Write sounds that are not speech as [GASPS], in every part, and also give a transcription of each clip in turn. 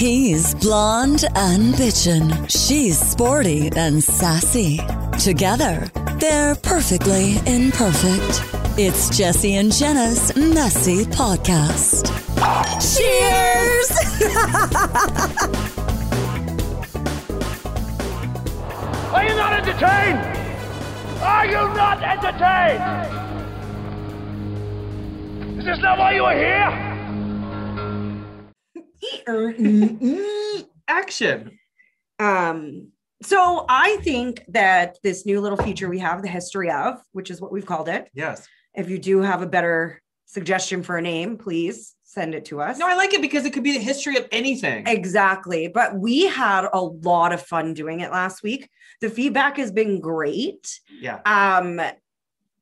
He's blonde and bitchin'. She's sporty and sassy. Together, they're perfectly imperfect. It's Jesse and Jenna's messy podcast. Cheers! [LAUGHS] Are you not entertained? Are you not entertained? Is this not why you are here? Action. Um, so I think that this new little feature we have, the history of, which is what we've called it. Yes. If you do have a better suggestion for a name, please send it to us. No, I like it because it could be the history of anything. Exactly. But we had a lot of fun doing it last week. The feedback has been great. Yeah. Um,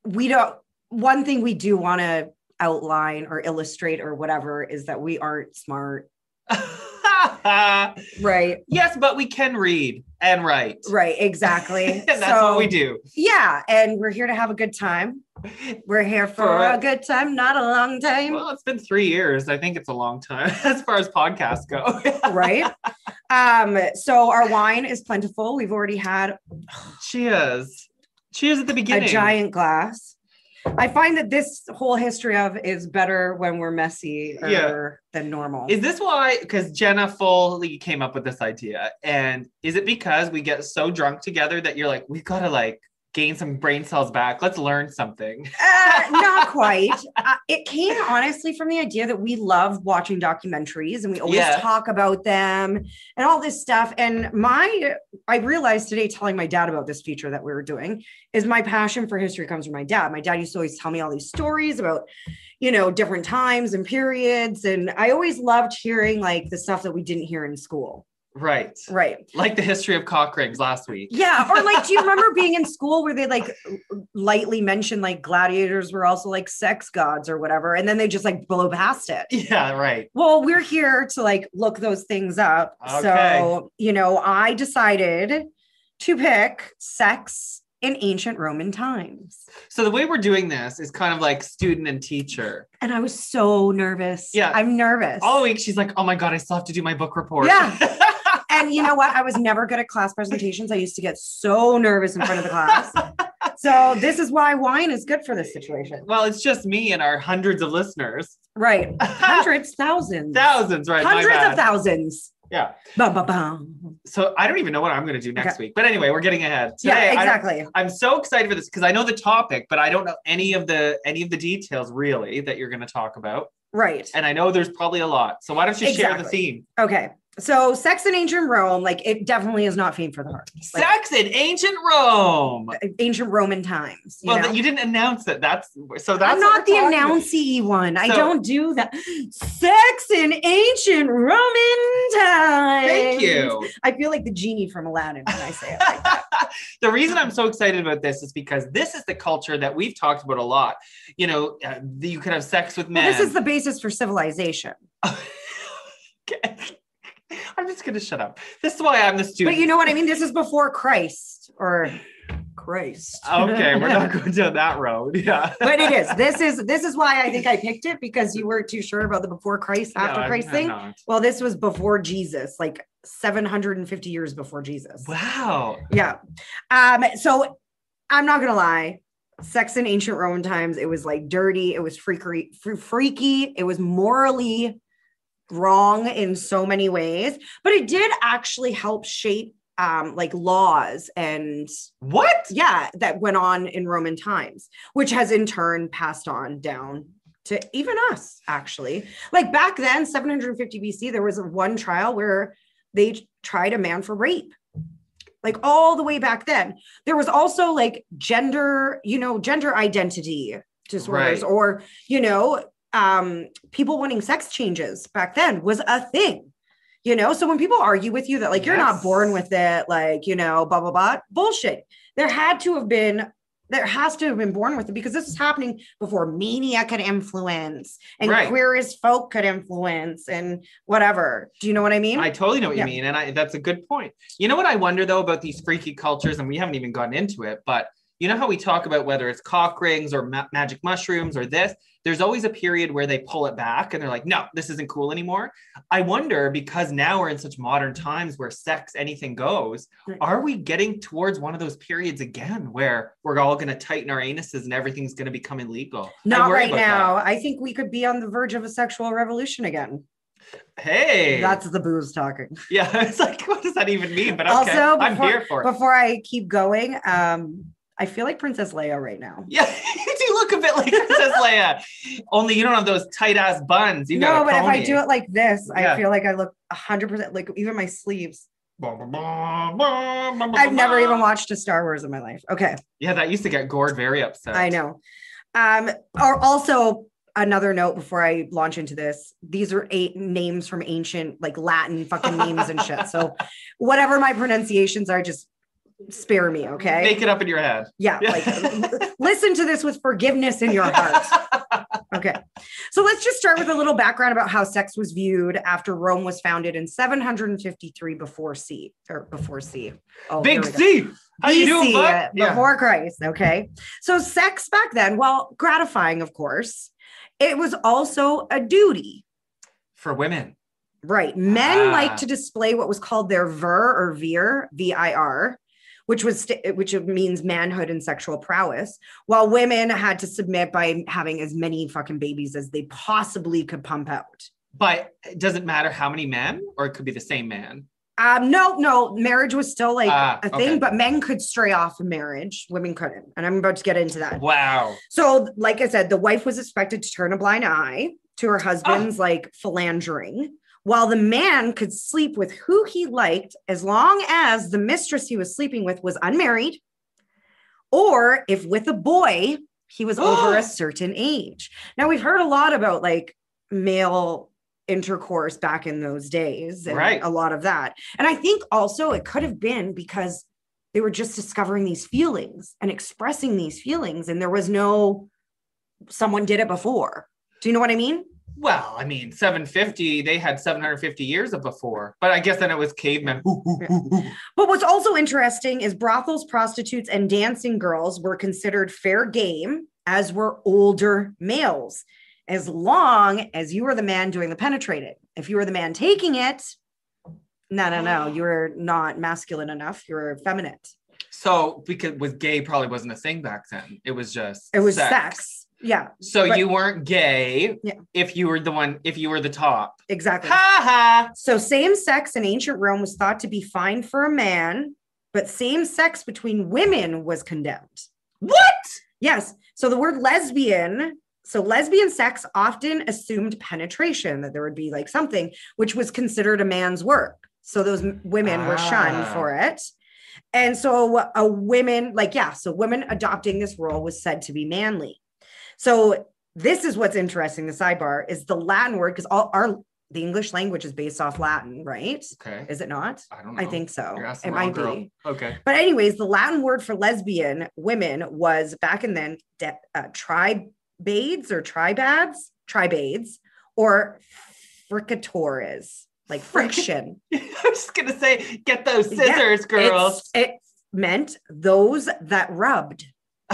we don't, one thing we do want to outline or illustrate or whatever is that we aren't smart. [LAUGHS] Right. yes, but we can read and write. Right. Exactly. [LAUGHS] and that's So, what we do. Yeah. And we're here to have a good time. We're here for, For a good time, not a long time. Well, it's been three years. I think it's a long time [LAUGHS] as far as podcasts go. right. Um, so our wine is plentiful. We've already had Cheers. Cheers at the beginning. a giant glass. I find that this whole history of is better when we're messy Yeah. than normal. Is this why? Because Jenna fully came up with this idea. And is it because we get so drunk together that you're like, we gotta like gain some brain cells back? Let's learn something. [LAUGHS] uh, not quite. Uh, it came honestly from the idea that we love watching documentaries and we always Yeah. talk about them and all this stuff. And my, I realized today telling my dad about this feature that we were doing is my passion for history comes from my dad. My dad used to always tell me all these stories about, you know, different times and periods. And I always loved hearing like the stuff that we didn't hear in school. Right. Right. Like the history of cock rings last week. Yeah. Or like, do you remember [LAUGHS] being in school where they like lightly mentioned like gladiators were also like sex gods or whatever, and then they just like blow past it? Yeah, right. Well, we're here to like look those things up. Okay. So, you know, I decided to pick sex in ancient Roman times. So the way we're doing this is kind of like student and teacher. And I was so nervous. Yeah. I'm nervous. All week she's like, "Oh my god, I still have to do my book report." Yeah. [LAUGHS] And you know what? I was never good at class presentations. I used to get so nervous in front of the class. [LAUGHS] So this is why wine is good for this situation. well, it's just me and our hundreds of listeners. Right. [LAUGHS] Hundreds, thousands. Thousands, right? Hundreds of thousands. Yeah. Bum, bum, bum. So I don't even know what I'm going to do next Okay. week. But anyway, we're getting ahead. Today, yeah, exactly. I'm so excited for this because I know the topic, but I don't know any of the any of the details really that you're going to talk about. Right. And I know there's probably a lot. So why don't you share the theme? Okay. So sex in ancient Rome, like it definitely is not famed for the heart. Like, Sex in ancient Rome. ancient Roman times. You well, know? you didn't announce that. That's so. That's I'm not the we're talking about. announcey one. I don't do that. Sex in ancient Roman times. Thank you. I feel like the genie from Aladdin when I say it like [LAUGHS] the reason I'm so excited about this is because this is the culture that we've talked about a lot. You know, uh, you could have sex with men. Well, this is the basis for civilization. [LAUGHS] Okay. I'm just gonna shut up. This is why I'm the student. But you know what I mean? This is before Christ or Christ. [LAUGHS] okay, we're not [LAUGHS] going down that road. Yeah. but it is. This is this is why I think I picked it because you weren't too sure about the before Christ, No, after I'm- Christ I'm thing. Well, this was before Jesus, like 750 years before Jesus. Wow. Yeah. Um, so I'm not gonna lie. Sex in ancient Roman times, it was like dirty, it was freaky, fr- freaky, it was morally wrong in so many ways, but it did actually help shape um like laws and What? yeah, that went on in Roman times, which has in turn passed on down to even us, actually. Like back then, 750 BC, there was one trial where they tried a man for rape. Like all the way back then. There was also like gender, you know, gender identity disorders, Right. or, you know, um, people wanting sex changes back then was a thing. You know, so when people argue with you that like you're not born with it, like, you know, blah, blah, blah, bullshit. There had to have been, there has to have been born with it because this is happening before media could influence and Right. queer as folk could influence and whatever. Do you know what I mean? I totally know what Yeah. you mean. And I, that's a good point. You know what I wonder though about these freaky cultures, and we haven't even gotten into it, but you know how we talk about whether it's cock rings or ma- magic mushrooms or this? there's always a period where they pull it back and they're like, no, this isn't cool anymore. I wonder because now we're in such modern times where sex, anything goes, are we getting towards one of those periods again where we're all going to tighten our anuses and everything's going to become illegal? Not right now. I think we could be on the verge of a sexual revolution again. Hey, That's the booze talking. yeah. [LAUGHS] It's like, what does that even mean? But okay, Also, I'm here for it. Before I keep going, um, I feel like Princess Leia right now. Yeah, [LAUGHS] you do look a bit like Princess [LAUGHS] Leia. Only you don't have those tight ass buns. You no, but if I do it like this, Yeah. I feel like I look hundred percent like even my sleeves. I've I've never even watched a Star Wars in my life. Okay, Yeah, that used to get Gord very upset. I know. Um, or also another note before I launch into this, these are eight names from ancient like Latin fucking names and shit. So [LAUGHS] whatever my pronunciations are, just spare me, okay? Make it up in your head. yeah, Yeah. like [LAUGHS] listen to this with forgiveness in your heart. [LAUGHS] Okay. So let's just start with a little background about how sex was viewed after Rome was founded in 753 before C or before C. Oh, Big here we go. C. How you doing, uh, Yeah. before Christ. Okay. So sex back then, well, gratifying, of course, it was also a duty. For women. Right. Men Ah. like to display what was called their vir or vir, V I R, which was st- which means manhood and sexual prowess, while women had to submit by having as many fucking babies as they possibly could pump out. But it doesn't matter how many men, or it could be the same man. Um, no, no, marriage was still like Ah, a thing, okay. but men could stray off of marriage, women couldn't. And I'm about to get into that. Wow. So, like I said, the wife was expected to turn a blind eye to her husband's like philandering, while the man could sleep with who he liked as long as the mistress he was sleeping with was unmarried, or if with a boy, he was over a [GASPS] certain age. Now, we've heard a lot about like male intercourse back in those days and Right. a lot of that. And I think also it could have been because they were just discovering these feelings and expressing these feelings and there was no someone did it before. Do you know what I mean? Well, I mean, 750, they had 750 years of before. But I guess then it was cavemen. Hoo, hoo, hoo. But what's also interesting is brothels, prostitutes, and dancing girls were considered fair game, as were older males, as long as you were the man doing the penetrating. If you were the man taking it, no, no, no, you were not masculine enough. You were effeminate. So because with gay probably wasn't a thing back then. It was just It was sex. Yeah, So you weren't gay Yeah. if you were the one, if you were the top. exactly. Ha ha. So same sex in ancient Rome was thought to be fine for a man, but same sex between women was condemned. What? Yes. So the word lesbian, so lesbian sex often assumed penetration, that there would be like something which was considered a man's work. So those women were shunned Ah. for it. And so a women, like, yeah, so women adopting this role was said to be manly. So this is what's interesting. The sidebar is the Latin word, because all our the English language is based off Latin, right? Okay. Is it not? I don't know. I think so. It asking the wrong might girl. be. Okay. But anyways, the Latin word for lesbian women was back in then de- uh, tribades or tribads, tribades, or fricatores, like [LAUGHS] friction. I was just gonna say, get those Yeah, scissors, girls. It meant those that rubbed, [LAUGHS]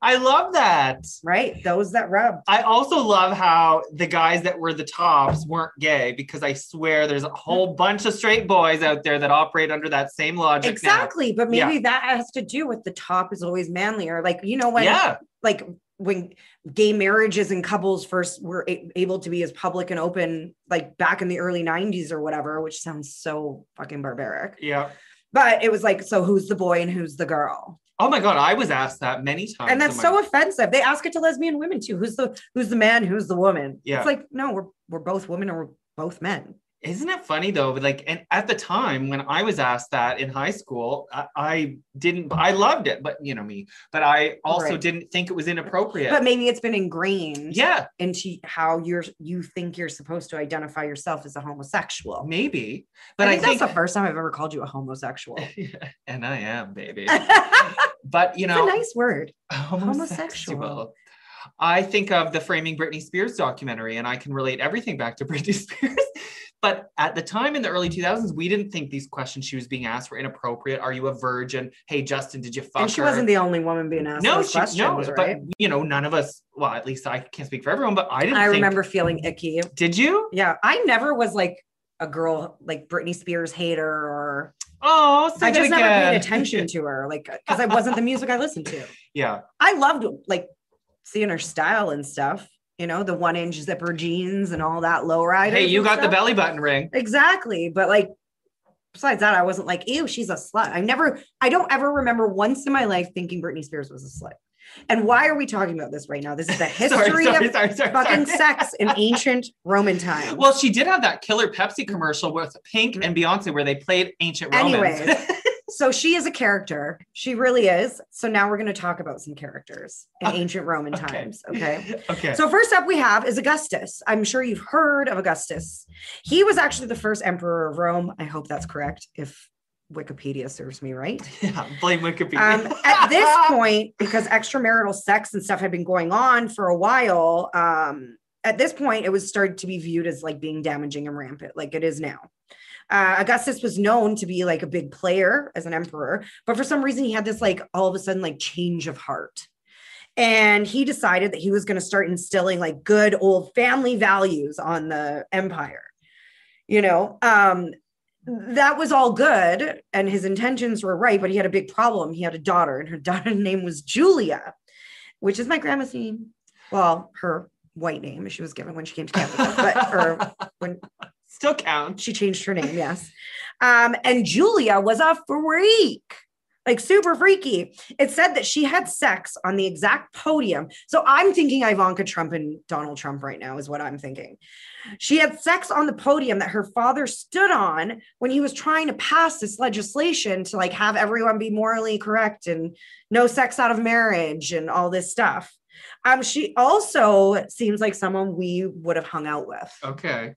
I love that. right? Those that rub. I also love how the guys that were the tops weren't gay because I swear there's a whole bunch of straight boys out there that operate under that same logic. now. Exactly. But maybe that has to do with the top is always manlier. Like, you know, when yeah. like when gay marriages and couples first were a- able to be as public and open, like back in the early 90s or whatever, which sounds so fucking barbaric. Yeah. But it was like, so who's the boy and who's the girl? Oh my god, I was asked that many times. and that's so my- offensive. They ask it to lesbian women too. Who's the who's the man? Who's the woman? Yeah. It's like, no, we're we're both women or we're both men. Isn't it funny though? but, Like, and at the time when I was asked that in high school, I, I didn't. I loved it, but you know me. But I also Right. didn't think it was inappropriate. But maybe it's been ingrained yeah, into how you're you think you're supposed to identify yourself as a homosexual. maybe. But I I think, think, that's the first time I've ever called you a homosexual. [LAUGHS] and I am, baby. [LAUGHS] But you know a know, nice word. homosexual. Homosexual. I think of the Framing Britney Spears documentary, and I can relate everything back to [LAUGHS] Britney Spears. But at the time in the early 2000s, we didn't think these questions she was being asked were inappropriate. Are you a virgin? Hey, Justin, did you fuck and she her? wasn't the only woman being asked no, those she, questions, no, right? but you know, none of us. Well, at least I can't speak for everyone, but I didn't. I think- remember feeling icky. Did you? Yeah, I never was like a girl like Britney Spears hater or Oh, I just never paid attention [LAUGHS] to her, like because I wasn't the music I listened to. [LAUGHS] Yeah. I loved like seeing her style and stuff. You know, the one inch zipper jeans and all that low rider. Hey, you got the belly button ring. exactly. But like, besides that, I wasn't like, ew, she's a slut. I never, I don't ever remember once in my life thinking Britney Spears was a slut. And why are we talking about this right now? This is the history [LAUGHS] sorry, sorry, of sorry, fucking sex in ancient Roman times. Well, she did have that killer Pepsi commercial with Pink and mm-hmm. Beyonce where they played ancient Romans. Anyways. [LAUGHS] so she is a character. She really is. So now we're going to talk about some characters in ancient Roman Okay. times. Okay. [LAUGHS] okay. So first up we have is Augustus. I'm sure you've heard of Augustus. He was actually the first emperor of Rome. I hope that's correct if Wikipedia serves me right. [LAUGHS] yeah, blame Wikipedia. Um, at this [LAUGHS] point, because extramarital sex and stuff had been going on for a while, um, at this point it was started to be viewed as like being damaging and rampant, like it is now. Uh, Augustus was known to be like a big player as an emperor, but for some reason he had this like all of a sudden like change of heart. And he decided that he was going to start instilling like good old family values on the empire. You know, um, that was all good and his intentions were right, but he had a big problem. He had a daughter, and her daughter's [LAUGHS] name was Julia, which is my grandma's name. Well, her white name she was given when she came to Canada, but or when Still counts. she changed her name, yes. Um, and Julia was a freak, like super freaky. It said that she had sex on the exact podium. So I'm thinking Ivanka Trump and Donald Trump right now, is what I'm thinking. She had sex on the podium that her father stood on when he was trying to pass this legislation to like have everyone be morally correct and no sex out of marriage and all this stuff. Um, she also seems like someone we would have hung out with Okay.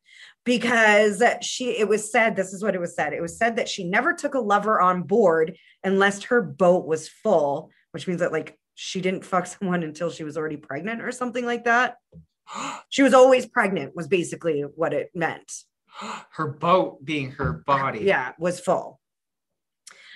Because she it was said this is what it was said it was said that she never took a lover on board unless her boat was full which means that like she didn't fuck [LAUGHS] someone until she was already pregnant or something like that [GASPS] she was always pregnant was basically what it meant [GASPS] her boat being her body. yeah was full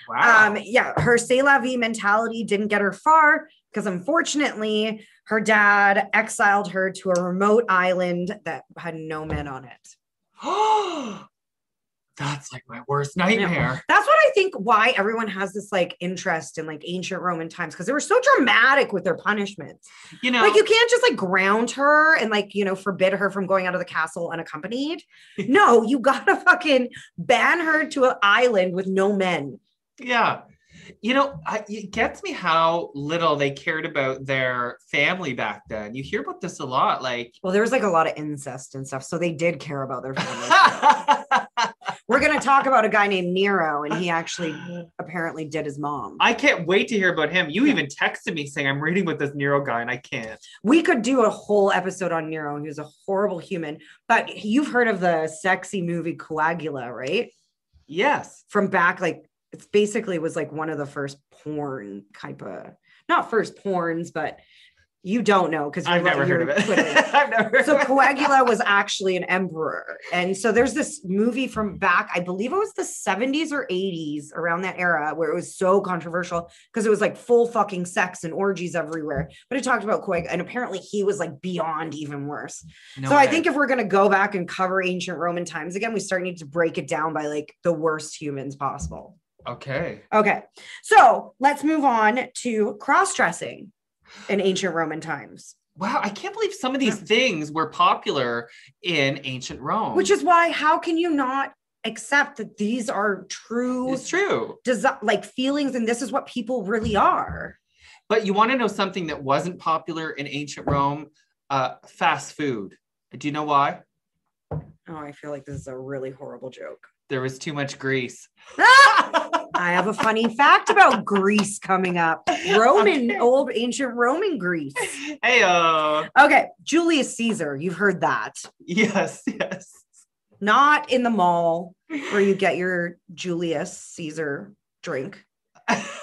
Wow. um yeah her c'est la vie mentality didn't get her far because unfortunately her dad exiled her to a remote island that had no men on it Oh, [GASPS] that's like my worst nightmare. That's what I think why everyone has this like interest in like ancient Roman times because they were so dramatic with their punishments. You know, Like you can't just like ground her and like, you know, forbid her from going out of the castle unaccompanied. [LAUGHS] No, you gotta fucking ban her to an island with no men. yeah. You know, I, it gets me how little they cared about their family back then. You hear about this a lot. Like, Well, there was like a lot of incest and stuff. So they did care about their family. [LAUGHS] We're gonna talk about a guy named Nero, and he actually [LAUGHS] apparently did his mom. I can't wait to hear about him. You even texted me saying, I'm reading with this Nero guy, and I can't. we could do a whole episode on Nero. He was a horrible human. But you've heard of the sexy movie Caligula, right? Yes. From back, like it's basically was like one of the first porn type of not first porns, but you don't know because I've never heard of it. [LAUGHS] I've never heard so of it. Caligula was actually an emperor. And so there's this movie from back, I believe it was the 70s or 80s around that era where it was so controversial because it was like full fucking sex and orgies everywhere. But it talked about Coag and apparently he was like beyond even worse. No so I think if we're gonna go back and cover ancient Roman times again, we start need to break it down by like the worst humans possible. Okay. Okay. So let's move on to cross-dressing in ancient Roman times. Wow, I can't believe some of these things were popular in ancient Rome. which is why how can you not accept that these are true it's true. desi- like feelings and this is what people really are But you want to know something that wasn't popular in ancient Rome? Uh, fast food. Do you know why? oh i feel like this is a really horrible joke There was too much grease. [LAUGHS] i have a funny fact about greece coming up roman Okay. old ancient roman greece hey, okay julius caesar you've heard that yes, yes. not in the mall where you get your julius caesar drink [LAUGHS]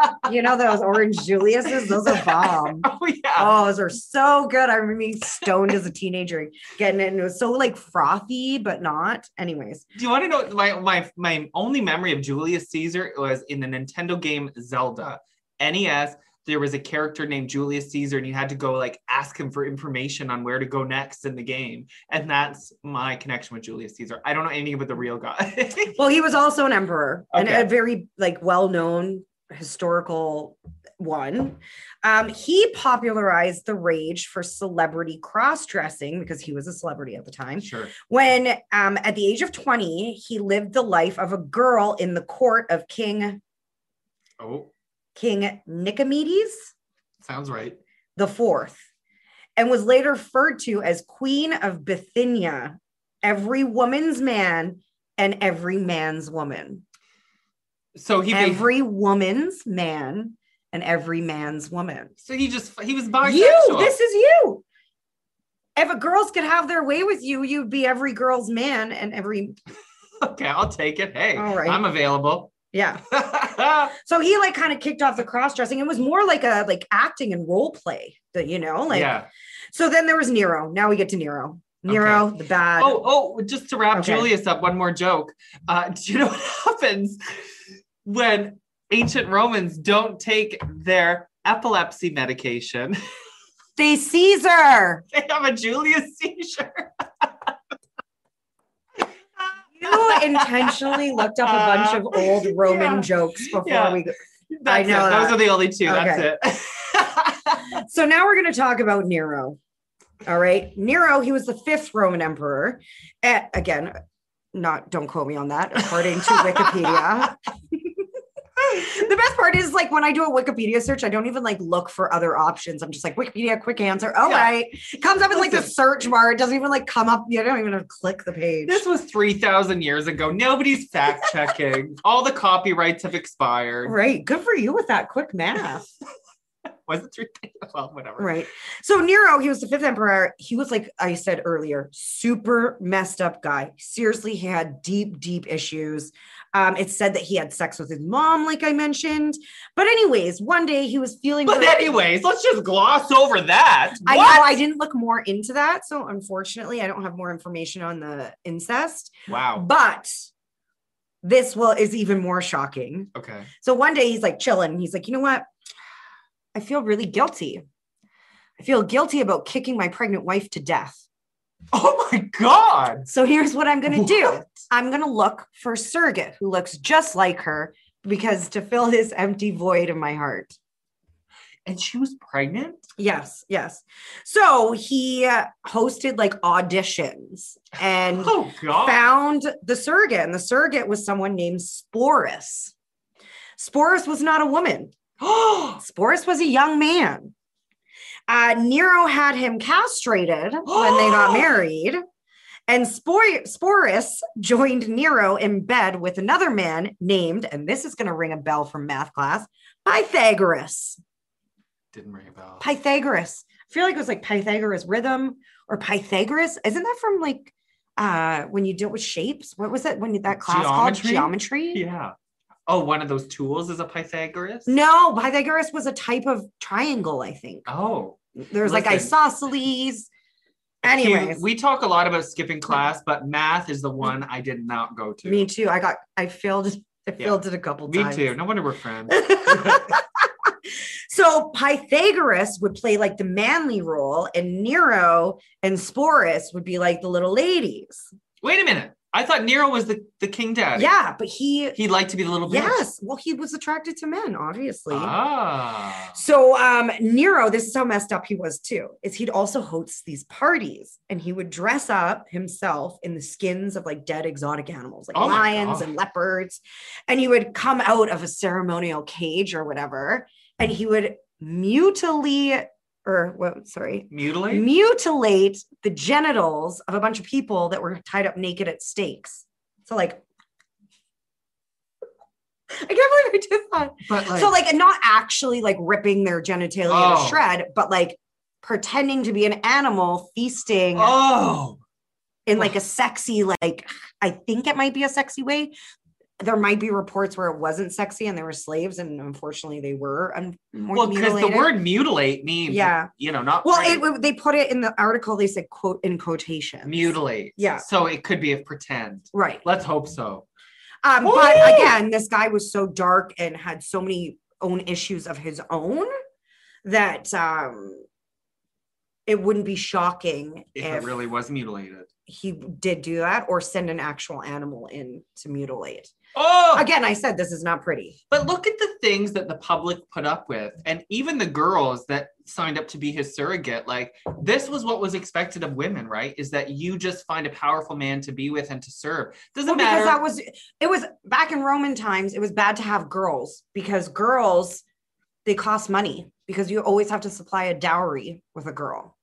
[LAUGHS] You know those orange Julius's? Those are bomb. [LAUGHS] oh yeah. Oh, those are so good. I remember being stoned as a teenager, getting it, and it was so like frothy, but not. Anyways, Do you want to know my my my only memory of Julius Caesar was in the Nintendo game Zelda NES. There was a character named Julius Caesar, and you had to go like ask him for information on where to go next in the game, and that's my connection with Julius Caesar. I don't know anything about the real guy. [LAUGHS] well, he was also an emperor and a very like well-known historical one. Um, he popularized the rage for celebrity cross-dressing because he was a celebrity at the time. sure. When um, at the age of 20, he lived the life of a girl in the court of King Oh, King Nicomedes sounds right. the fourth, and was later referred to as Queen of Bithynia, every woman's man and every man's woman. So he Every woman's man and every man's woman. so he just he was bisexual. You, this is you. If a girls could have their way with you, you'd be every girl's man and every [LAUGHS] okay, I'll take it. Hey, All right. I'm available. yeah. [LAUGHS] So he like kind of kicked off the cross dressing. It was more like a like acting and role play that you know, like yeah. so then there was Nero. Now we get to Nero. Nero, the bad. Oh, oh, just to wrap Okay. Julius up, one more joke. Uh, [LAUGHS] do you know what happens when ancient Romans don't take their epilepsy medication? [LAUGHS] They Caesar. they have a Julius seizure. You intentionally looked up a bunch of old Roman Yeah. jokes before Yeah. we. That's know it. Those are the only two. Okay. That's it. [LAUGHS] So now we're going to talk about Nero. All right, Nero. He was the fifth Roman emperor. Eh, again, not don't quote me on that. According to [LAUGHS] Wikipedia. The best part is like when I do a Wikipedia search, I don't even like look for other options. I'm just like Wikipedia, quick answer. Oh, Yeah. right. It comes up in like the search bar. It doesn't even like come up. You don't even have to click the page. this was 3,000 years ago. Nobody's fact checking. [LAUGHS] All the copyrights have expired. Right. Good for you with that quick math. Was it 3,000? [LAUGHS] Well, whatever. right. So Nero, he was the fifth emperor. He was like I said earlier, super messed up guy. Seriously, he had deep, deep issues. Um, it's said that he had sex with his mom, like I mentioned. But anyways, one day he was feeling. But really- anyways, let's just gloss over that. I know I didn't look more into that, so unfortunately, I don't have more information on the incest. Wow. But this will is even more shocking. Okay. So one day he's like chilling. He's like, you know what? I feel really guilty. I feel guilty about kicking my pregnant wife to death. Oh my God. So here's what I'm going to do I'm going to look for a surrogate who looks just like her because to fill this empty void in my heart. And she was pregnant? Yes, yes. So he uh, hosted like auditions and Oh found the surrogate, and the surrogate was someone named Sporus. Sporus was not a woman. [GASPS] Sporus was a young man. Uh, Nero had him castrated when they got [GASPS] married. And Spor- Sporus joined Nero in bed with another man named, and this is going to ring a bell from math class, Pythagoras. Didn't ring a bell. Pythagoras. I feel like it was like Pythagoras rhythm or Pythagoras. Isn't that from like uh when you deal with shapes? What was that when that class called Geometry? geometry? Yeah. Oh, one of those tools is a Pythagoras? No, Pythagoras was a type of triangle, I think. Oh. There's like isosceles. Cute. Anyways, we talk a lot about skipping class, but math is the one I did not go to. me too. I got I failed I Yeah. failed it a couple Me times. Me too. No wonder we're friends. [LAUGHS] [LAUGHS] so Pythagoras would play like the manly role, and Nero and Sporus would be like the little ladies. Wait a minute. I thought Nero was the, the king daddy. Yeah, but he He liked to be the little bitch. Yes. Well, he was attracted to men, obviously. Ah. So um Nero, this is how messed up he was too, is he'd also host these parties and he would dress up himself in the skins of like dead exotic animals, like Oh lions and leopards. And he would come out of a ceremonial cage or whatever, and he would mutilate or what sorry, Mutilate? mutilate the genitals of a bunch of people that were tied up naked at stakes. So like [LAUGHS] I can't believe I did that. But like, so like not actually like ripping their genitalia Oh. to shred, but like pretending to be an animal feasting oh. in like a sexy, like I think it might be a sexy way. There might be reports where it wasn't sexy and they were slaves, and unfortunately they were. Un- Well, because the word mutilate means, Yeah. you know, not Well, rape. it, they put it in the article. They said quote in quotation. mutilate. Yeah. So it could be a pretend. Right. Let's hope so. Um, Woo! but again, this guy was so dark and had so many own issues of his own that um, it wouldn't be shocking If, if, it really was mutilated. He did do that or send an actual animal in to mutilate. Oh, Again, I said this is not pretty. but look at the things that the public put up with, and even the girls that signed up to be his surrogate. Like this was what was expected of women, right? Is that you just find a powerful man to be with and to serve. Doesn't Well, matter. because that was it was back in Roman times. It was bad to have girls because girls they cost money because you always have to supply a dowry with a girl,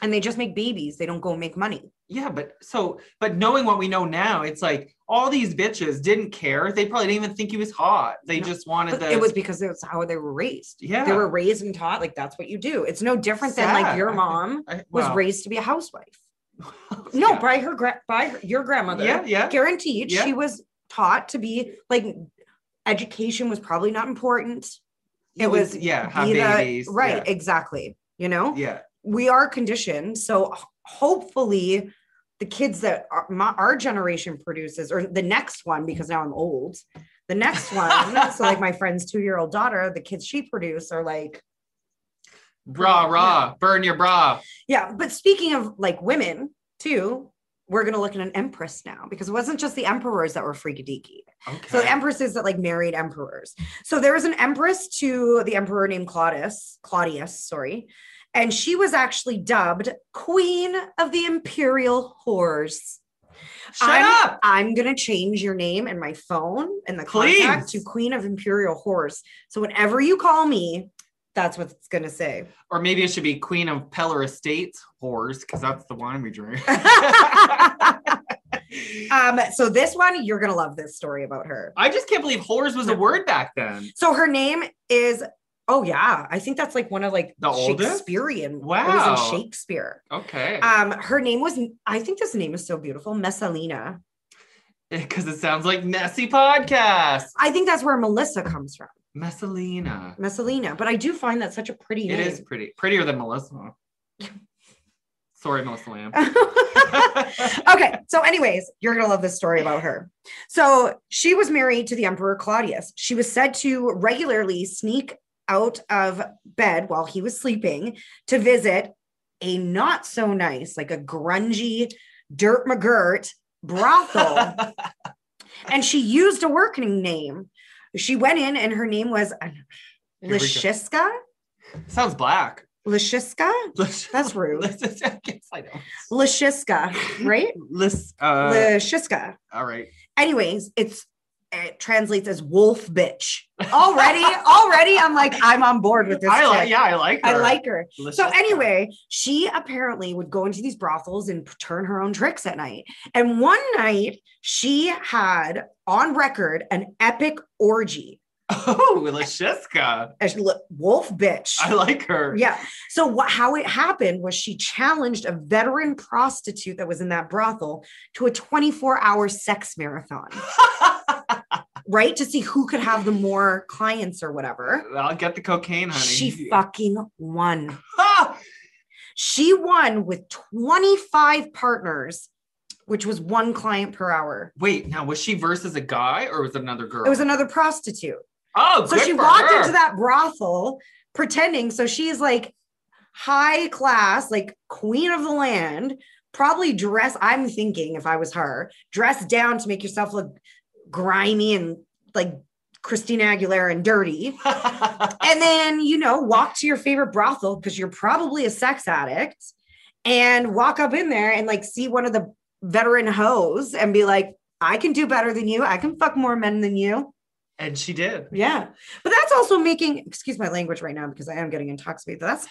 and they just make babies. They don't go make money. Yeah, but so, but knowing what we know now, it's like all these bitches didn't care. They probably didn't even think he was hot. They No, just wanted it was because it was how they were raised. yeah. They were raised and taught like that's what you do. It's no different than like your mom I- was well, raised to be a housewife. [LAUGHS] No, yeah. by her gra- by her, your grandmother. Yeah, yeah. Guaranteed, Yeah. she was taught to be like education was probably not important. It was yeah, have be the- babies. right, exactly. You know, Yeah. we are conditioned. So hopefully, the kids that our, my, our generation produces, or the next one, because now I'm old, the next one. [LAUGHS] so like my friend's two year old daughter, the kids she produced are like, Bra, rah, burn your bra. yeah. But speaking of like women too, we're gonna look at an empress now because it wasn't just the emperors that were freaky deaky. Okay. So the empresses that like married emperors. So there was an empress to the emperor named Claudius, Claudius, sorry. And she was actually dubbed Queen of the Imperial Whores. Shut I'm, up. I'm gonna change your name and my phone and the Please. contact to Queen of Imperial Whores. So whenever you call me, that's what it's gonna say. Or maybe it should be Queen of Peller Estates whores, because that's the wine we drink. [LAUGHS] um, so this one, you're gonna love this story about her. I just can't believe whores was a word back then. So her name is oh yeah, I think that's like one of like The oldest? Shakespearean. It Wow. was in Shakespeare. Okay. Um, her name was I think this name is so beautiful, Messalina. [LAUGHS] Because it sounds like messy podcast. I think that's where Melissa comes from, Messalina. Messalina. But I do find that such a pretty It name. is pretty. Prettier than Melissa. Sorry, Melissa Lamb. [LAUGHS] okay, so anyways, you're gonna love this story about her. So she was married to the Emperor Claudius. She was said to regularly sneak out of bed while he was sleeping to visit a not so nice, like a grungy dirt McGirt brothel. [LAUGHS] and she used a working name. She went in and her name was. Lishiska. Sounds black. Lishiska? That's rude. [LAUGHS] I guess I know. Lishiska, right? Lis, uh, Lishiska. all right. anyways, it's it translates as wolf bitch. Already, already, I'm like, I'm on board with this. I like. Yeah, I like. Her. I like her. Let's So anyway, she apparently would go into these brothels and turn her own tricks at night. And one night, she had on record an epic orgy. Oh, Lashiska. Wolf bitch. I like her. Yeah. So what how it happened was she challenged a veteran prostitute that was in that brothel to a 24-hour sex marathon, [LAUGHS] right? To see who could have the more clients or whatever. I'll get the cocaine, honey. She fucking won. She won with 25 partners, which was one client per hour. Wait, now was she versus a guy or was it another girl? It was another prostitute. Oh, So she walked her. into that brothel pretending. So she's like high class, like queen of the land, probably dress. I'm thinking if I was her, dress down to make yourself look grimy and like Christina Aguilera and dirty. [LAUGHS] And then, you know, walk to your favorite brothel because you're probably a sex addict and walk up in there and like see one of the veteran hoes and be like, I can do better than you. I can fuck more men than you. and she did. Yeah. But that's also making, excuse my language right now because I am getting intoxicated. That's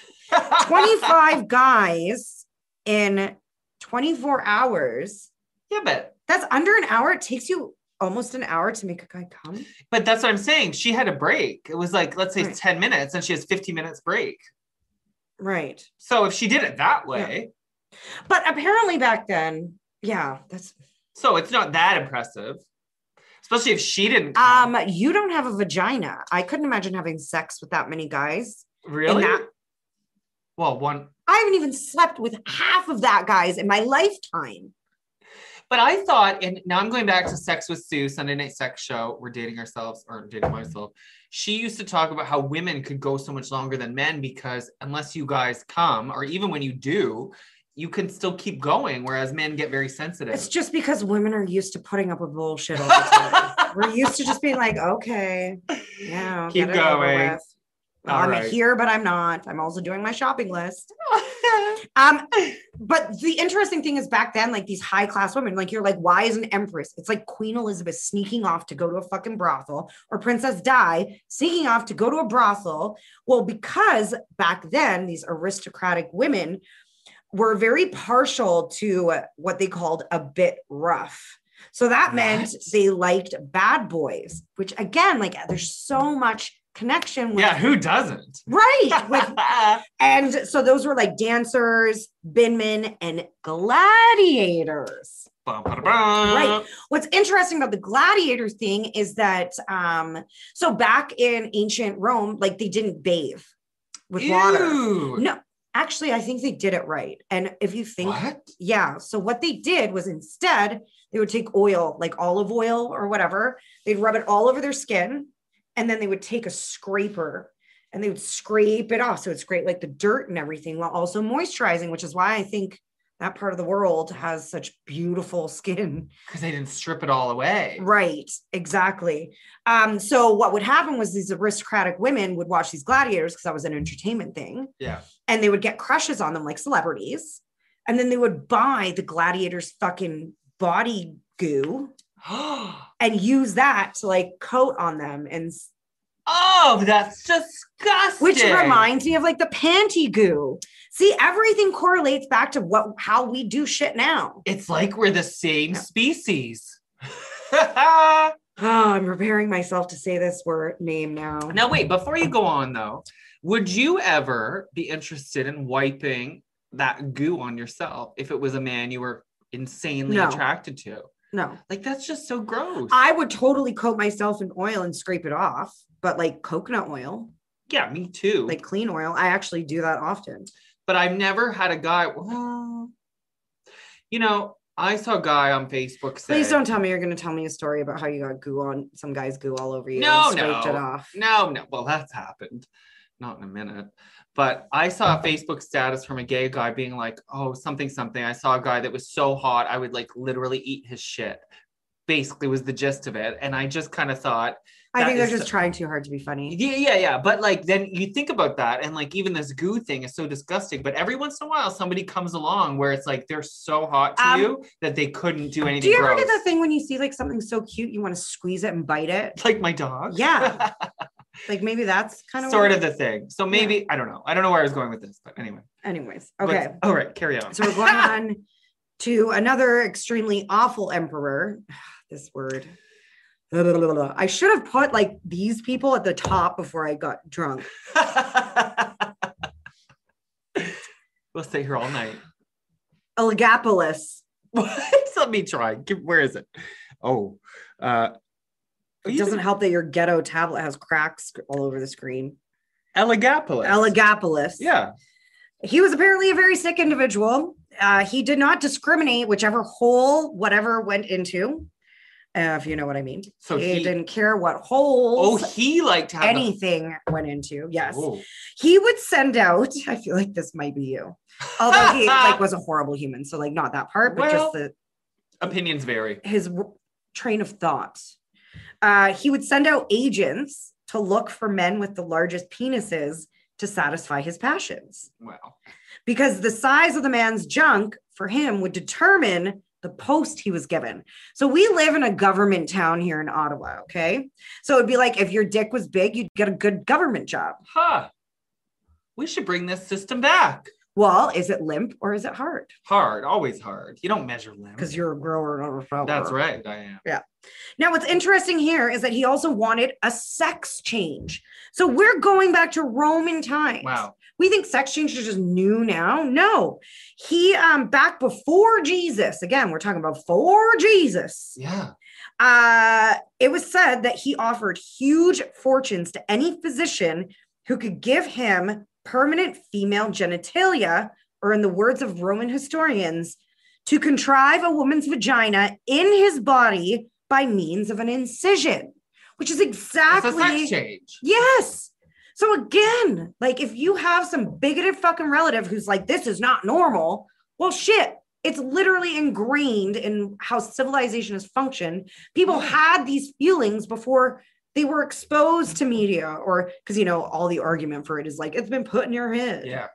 25 [LAUGHS] guys in 24 hours. Yeah, but That's under an hour. It takes you almost an hour to make a guy come. but that's what I'm saying. She had a break. It was like let's say Right. 10 minutes and she has 50 minutes break. Right. So if she did it that way, But apparently back then, yeah, that's so it's not that impressive. Especially if she didn't. Come. Um, you don't have a vagina. I couldn't imagine having sex with that many guys. really? that- well, one. I haven't even slept with half of that guys in my lifetime. But I thought, and now I'm going back to Sex with Sue, Sunday Night Sex Show. We're dating ourselves or dating myself. She used to talk about how women could go so much longer than men because unless you guys come, or even when you do, you can still keep going, whereas men get very sensitive. It's just because women are used to putting up with bullshit all the [LAUGHS] time. We're used to just being like, okay, yeah, Keep get it over going. With. Well, All I'm right. here, but I'm not. I'm also doing my shopping list. [LAUGHS] Um, but the interesting thing is back then, like these high class women, like you're like, why is an empress? It's like Queen Elizabeth sneaking off to go to a fucking brothel, or Princess Di sneaking off to go to a brothel. Well, because back then these aristocratic women were very partial to what they called a bit rough. So that meant What? they liked bad boys, which again, like there's so much connection with yeah, who doesn't? right [LAUGHS] with and so those were like dancers, binmen, and gladiators. Right. What's interesting about the gladiator thing is that um, so back in ancient Rome, like they didn't bathe with water. No, actually, I think they did it right. And if you think, What? yeah, so what they did was instead they would take oil, like olive oil or whatever, they'd rub it all over their skin, and then they would take a scraper and they would scrape it off. So it's great, like the dirt and everything, while also moisturizing, which is why I think that part of the world has such beautiful skin. [LAUGHS] Because they didn't strip it all away. Right, exactly. Um, so what would happen was these aristocratic women would watch these gladiators because that was an entertainment thing, Yeah. and they would get crushes on them like celebrities, and then they would buy the gladiators' fucking body goo [GASPS] and use that to like coat on them and oh, that's disgusting. which reminds me of like the panty goo. See, everything correlates back to what how we do shit now. It's like we're the same species. [LAUGHS] Oh, I'm preparing myself to say this word name now. now, wait, before you go on though, would you ever be interested in wiping that goo on yourself if it was a man you were insanely No. attracted to? No. Like, that's just so gross. I would totally coat myself in oil and scrape it off, but like coconut oil, yeah, me too. like clean oil, I actually do that often. but I've never had a guy. Well, you know, I saw a guy on Facebook say, Please don't tell me you're going to tell me a story about how you got goo on some guy's goo all over you No, and scraped no. it off. No, no. Well, that's happened. Not in a minute. But I saw a Facebook status from a gay guy being like, oh, something, something. I saw a guy that was so hot, I would like literally eat his shit. Basically, was the gist of it. And I just kind of thought, I think they're just the- trying too hard to be funny. yeah, yeah, yeah. But like, then you think about that, and like, even this goo thing is so disgusting. But every once in a while, somebody comes along where it's like they're so hot to Um, you that they couldn't do anything. Do you ever gross. get that thing when you see like something so cute, you want to squeeze it and bite it? Like my dog. Yeah. [LAUGHS] Like maybe that's kind of sort of the thing. So maybe I don't know. I don't know where I was going with this, but anyway. Anyways, okay. all right, carry on. So we're going [LAUGHS] on to another extremely awful emperor. [SIGHS] This word. I should have put like these people at the top before I got drunk. [LAUGHS] we'll stay here all night. Elagapolis. [LAUGHS] Let me try. Give- Where is it? Oh, uh, It doesn't help that your ghetto tablet has cracks all over the screen. Elagapolis. Elagapolis. Yeah. He was apparently a very sick individual. Uh, he did not discriminate whichever hole whatever went into, uh, if you know what I mean. So he, he- didn't care what hole Oh, he liked to have the- anything went into. Yes. Oh. he would send out [LAUGHS] i feel like this might be you although he [LAUGHS] like was a horrible human so like not that part but Well- just the Opinions vary. his train of thought uh he would send out agents to look for men with the largest penises to satisfy his passions Well, because the size of the man's junk for him would determine the post he was given. So we live in a government town here in Ottawa, okay? So it'd be like if your dick was big, you'd get a good government job. huh. We should bring this system back. Well, is it limp or is it hard? Hard, always hard. You don't measure limp. Because you're a grower, not a flower. That's right, I am. Yeah. Now, what's interesting here is that he also wanted a sex change. So we're going back to Roman times. Wow. We think sex change is just new now. No, he um back before Jesus. Again, we're talking about before Jesus. Yeah. Uh, it was said that he offered huge fortunes to any physician who could give him permanent female genitalia, or in the words of Roman historians, to contrive a woman's vagina in his body by means of an incision, which is exactly sex change. Yes. So again, like if you have some bigoted fucking relative who's like, this is not normal, well, shit. It's literally ingrained in how civilization has functioned. People had these feelings before they were exposed to media, or because you know, all the argument for it is like it's been put in your head. Yeah.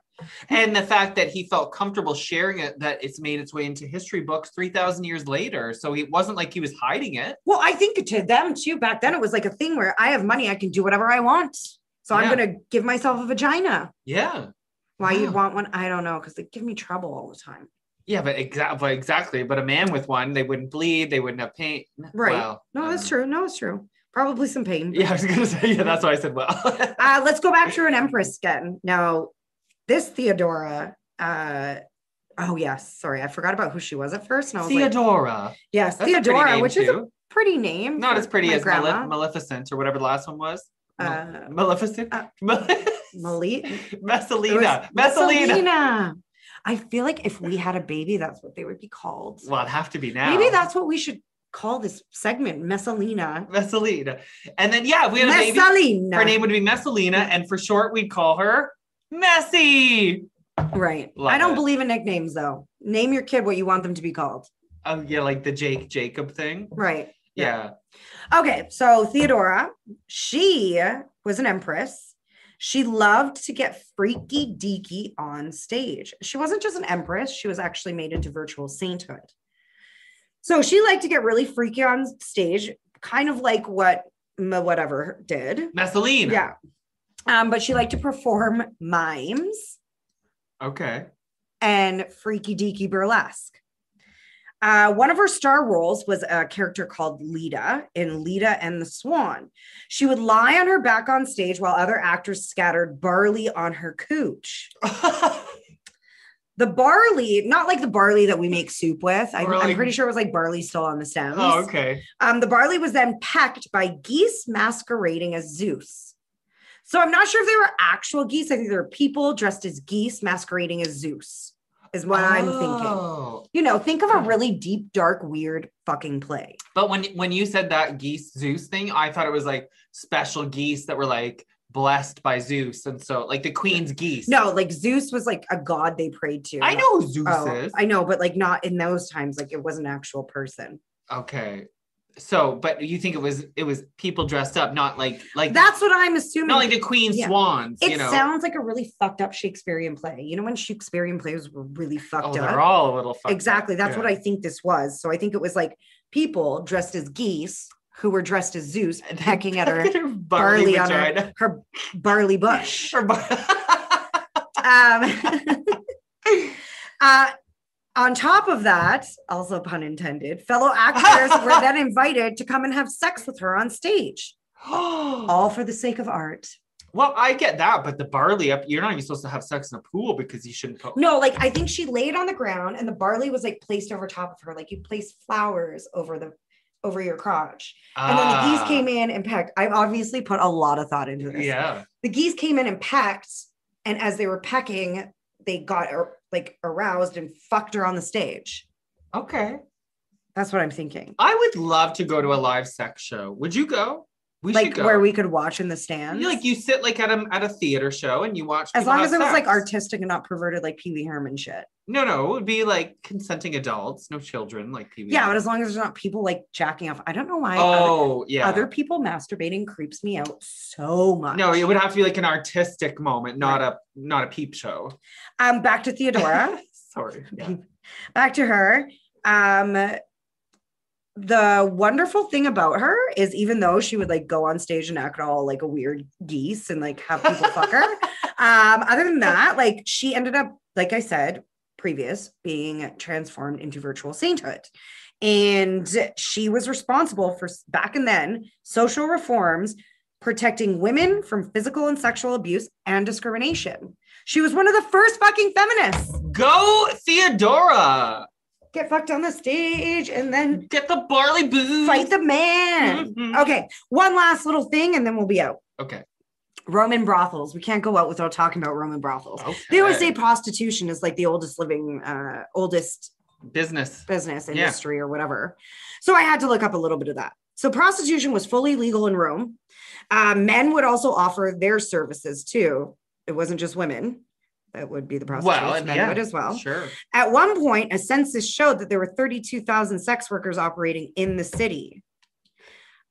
And the fact that he felt comfortable sharing it, that it's made its way into history books 3,000 years later. So it wasn't like he was hiding it. Well, I think to them too, back then it was like a thing where I have money, I can do whatever I want. So I'm gonna give myself a vagina. Yeah. Why you'd want one? I don't know, because they give me trouble all the time. Yeah, but exactly, but exactly. But a man with one, they wouldn't bleed, they wouldn't have pain. Right. Well, No, that's um, true. No, it's true. Probably some pain. Yeah, I was gonna say, yeah, that's why I said well. [LAUGHS] Uh, let's go back to an [LAUGHS] empress again. Now, this Theodora, uh, oh yes, sorry, I forgot about who she was at first. And I was like, Theodora. yes, That's Theodora, which is a pretty name. Not as pretty as. Malef- Maleficent or whatever the last one was. Uh, Maleficent? uh, [LAUGHS] Male- Mali- Messalina. It was Messalina. Messalina. I feel like if we had a baby, that's what they would be called. Well, it'd have to be now. Maybe that's what we should call this segment, Messalina. Messalina. And then, yeah, if we had a baby, her name would be Messalina. [LAUGHS] And for short, we'd call her Messy. right. Love I don't it. believe in nicknames though. Name your kid what you want them to be called. Oh, yeah, like the Jake Jacob thing. Right. Yeah. Okay, so Theodora, she was an empress. She loved to get freaky deaky on stage. She wasn't just an empress, she was actually made into virtual sainthood. So she liked to get really freaky on stage, kind of like what whatever did. Messalina. Yeah. Um, but she liked to perform mimes Okay. and freaky deaky burlesque. Uh, one of her star roles was a character called Leda in Leda and the Swan. She would lie on her back on stage while other actors scattered barley on her cooch. [LAUGHS] The barley, not like the barley that we make soup with. I, I'm pretty sure it was like barley still on the stems. oh, okay. Um, the barley was then pecked by geese masquerading as Zeus. So I'm not sure if they were actual geese. I think they were people dressed as geese masquerading as Zeus, is what I'm thinking. Oh. You know, think of a really deep, dark, weird fucking play. But when when you said that geese Zeus thing, I thought it was like special geese that were like blessed by Zeus, and so like the queen's geese. No, like Zeus was like a god they prayed to. I know who Zeus Oh, is. I know, but like not in those times. Like it was an actual person. okay, so but you think it was it was people dressed up, not like like That's what I'm assuming. not like the queen Yeah. swans. it you know, sounds like a really fucked up Shakespearean play. You know when Shakespearean plays were really oh, fucked oh, up. they're all a little fucked up. exactly that's Yeah. what i think this was so i think it was like people dressed as geese who were dressed as zeus [LAUGHS] pecking at her her barley, on her, her barley bush. [LAUGHS] Her bar- um, [LAUGHS] uh, on top of that also pun intended fellow actors were then invited to come and have sex with her on stage. [GASPS] All for the sake of art. Well, I get that, but the barley up, you're not even supposed to have sex in a pool because you shouldn't put. no like i think she laid on the ground and the barley was like placed over top of her. Like you place flowers over the over your crotch and then the geese Ah, came in and pecked. I've obviously put a lot of thought into this. Yeah. The geese came in and pecked, and as they were pecking, they got like aroused and fucked her on the stage. Okay. That's what I'm thinking. I would love to go to a live sex show. Would you go? We Like where we could watch in the stands. You, like you sit like at a at a theater show and you watch. as long as it was like artistic and not perverted like Pee Wee Herman shit. No, no, it would be like consenting adults, no children, like Pee Wee. Yeah, but as long as there's not people like jacking off. I don't know why other, oh yeah. other people masturbating creeps me out so much. no, it would have to be like an artistic moment, not a not a peep show. um back to Theodora. [LAUGHS] Sorry. Yeah. [LAUGHS] back to her. Um, the wonderful thing about her is even though she would like go on stage and act all like a weird geese and like have people fuck her, [LAUGHS] um, other than that, like she ended up, like I said, previous being transformed into virtual sainthood. And she was responsible for back and then social reforms protecting women from physical and sexual abuse and discrimination. She was one of the first fucking feminists. Go Theodora. Get fucked on the stage and then Get the barley booze. fight the man. Mhm. Okay, one last little thing and then we'll be out. Okay. Roman brothels. We can't go out without talking about Roman brothels. okay. They always say prostitution is like the oldest living, uh, oldest business. business Yeah. industry or whatever. So I had to look up a little bit of that. So prostitution was fully legal in Rome. Uh, men would also offer their services too. It wasn't just women. That would be the prostitutes. Well, and yeah, would as well. Sure. At one point, a census showed that there were 32,000 sex workers operating in the city.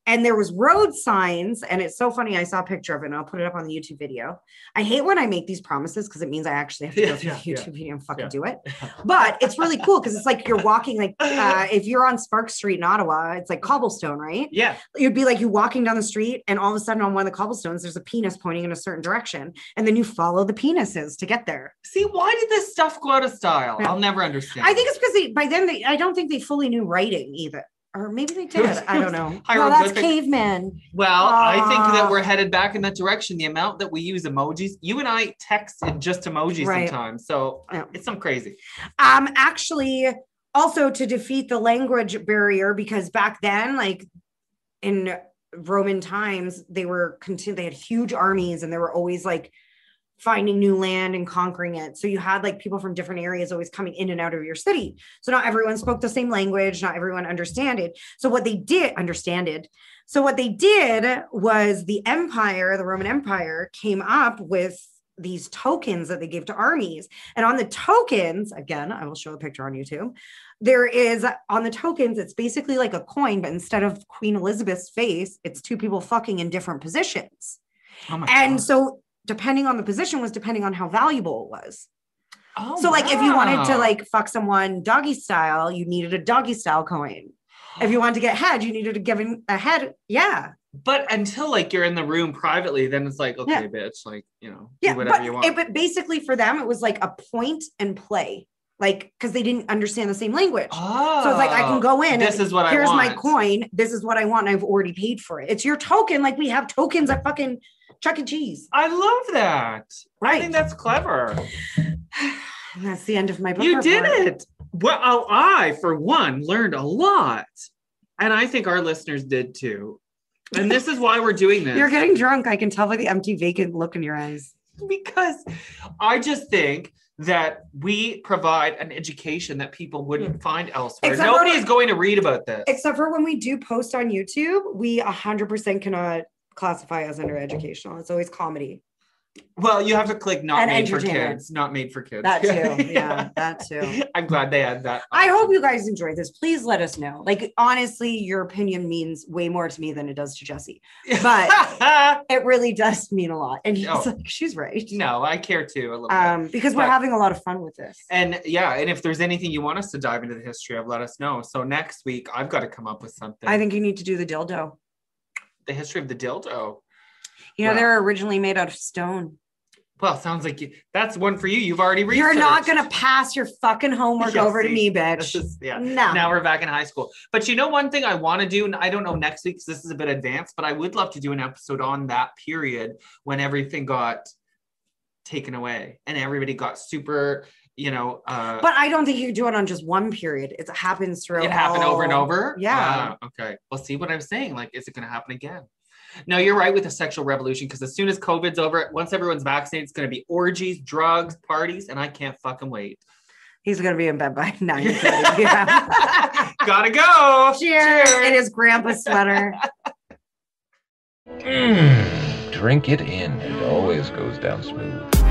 And there was road signs, and it's so funny. I saw a picture of it, and I'll put it up on the YouTube video. I hate when I make these promises because it means I actually have to go Yeah, through yeah, the yeah. YouTube video and fucking Yeah. do it. [LAUGHS] But it's really cool because it's like you're walking, like uh, if you're on Spark Street in Ottawa, it's like cobblestone, right? Yeah. you'd be like you're walking down the street, and all of a sudden on one of the cobblestones, there's a penis pointing in a certain direction, and then you follow the penises to get there. See, why did this stuff go out of style? Yeah. I'll never understand. I think it's because they by then they I don't think they fully knew writing either. Or maybe they did. I don't know. [LAUGHS] Well, that's cavemen. Well, I think that Ah. we're headed back in that direction. The amount that we use emojis, you and I text in just emojis Right. sometimes. So Yeah. it's some crazy. Um, actually, also to defeat the language barrier, because back then, like in Roman times, they were continu- they had huge armies and they were always like finding new land and conquering it. So you had like people from different areas always coming in and out of your city. So not everyone spoke the same language, not everyone understand it. So what they did understand it. So what they did was the empire, the Roman Empire came up with these tokens that they gave to armies. And on the tokens, again, I will show a picture on YouTube. There is on the tokens, it's basically like a coin, but instead of Queen Elizabeth's face, it's two people fucking in different positions. Oh my And God. so depending on the position was depending on how valuable it was. Oh, so like if you wanted to like fuck someone doggy style, you needed a doggy style coin. If you wanted to get head, you needed to give him a head. Yeah. But until like you're in the room privately, then it's like, okay, Yeah. bitch, like, you know, Yeah. do whatever But, you want. it, but basically for them, it was like a point and play. Like, because they didn't understand the same language. oh, So it's like I can oh, go in. This is what I here's my coin. This is what I want. I've already paid for it. It's your token. Like we have tokens at fucking Chuck E. Cheese. I love that. Right. I think that's clever. And [SIGHS] that's the end of my book. You did it. Well, oh, I, for one, learned a lot. And I think our listeners did too. And this is why we're doing this. [LAUGHS] You're getting drunk. I can tell by the empty, vacant look in your eyes. because I just think that we provide an education that people wouldn't hmm. find elsewhere. Except for- Nobody is going to read about this. Except for when we do post on YouTube, we 100% cannot classify as under educational. It's always comedy. Well, you have to click not And made for kids, not made for kids. That too. [LAUGHS] Yeah, that too. [LAUGHS] I'm glad they had that. I hope you guys enjoyed this. Please let us know. Like, honestly, your opinion means way more to me than it does to Jesse. but- [LAUGHS] It really does mean a lot. And he's Oh. like, she's right. no, I care too a little bit. Um, because we're having a lot of fun with this. And yeah, and if there's anything you want us to dive into the history of, let us know. So next week, I've got to come up with something. I think you need to do the dildo. The history of the dildo. You know, Wow. they're originally made out of stone. Well, sounds like you, that's one for you. You've already researched. You're not gonna pass your fucking homework Yeah, over to me, bitch. is- yeah. No. Now we're back in high school. But you know, one thing I want to do, and I don't know next week because this is a bit advanced, but I would love to do an episode on that period when everything got taken away and everybody got super, you know, uh, But I don't think you do it on just one period. It happens throughout. it happened over and over. Yeah. Ah, okay. Well, see what I'm saying? Like, is it going to happen again? No, you're right with the sexual revolution because as soon as COVID's over, once everyone's vaccinated, it's going to be orgies, drugs, parties, and I can't fucking wait. He's gonna be in bed by [LAUGHS] nine. [LAUGHS] yeah. Gotta go. Cheers. In his grandpa sweater. Mmm, drink it in. It always goes down smooth.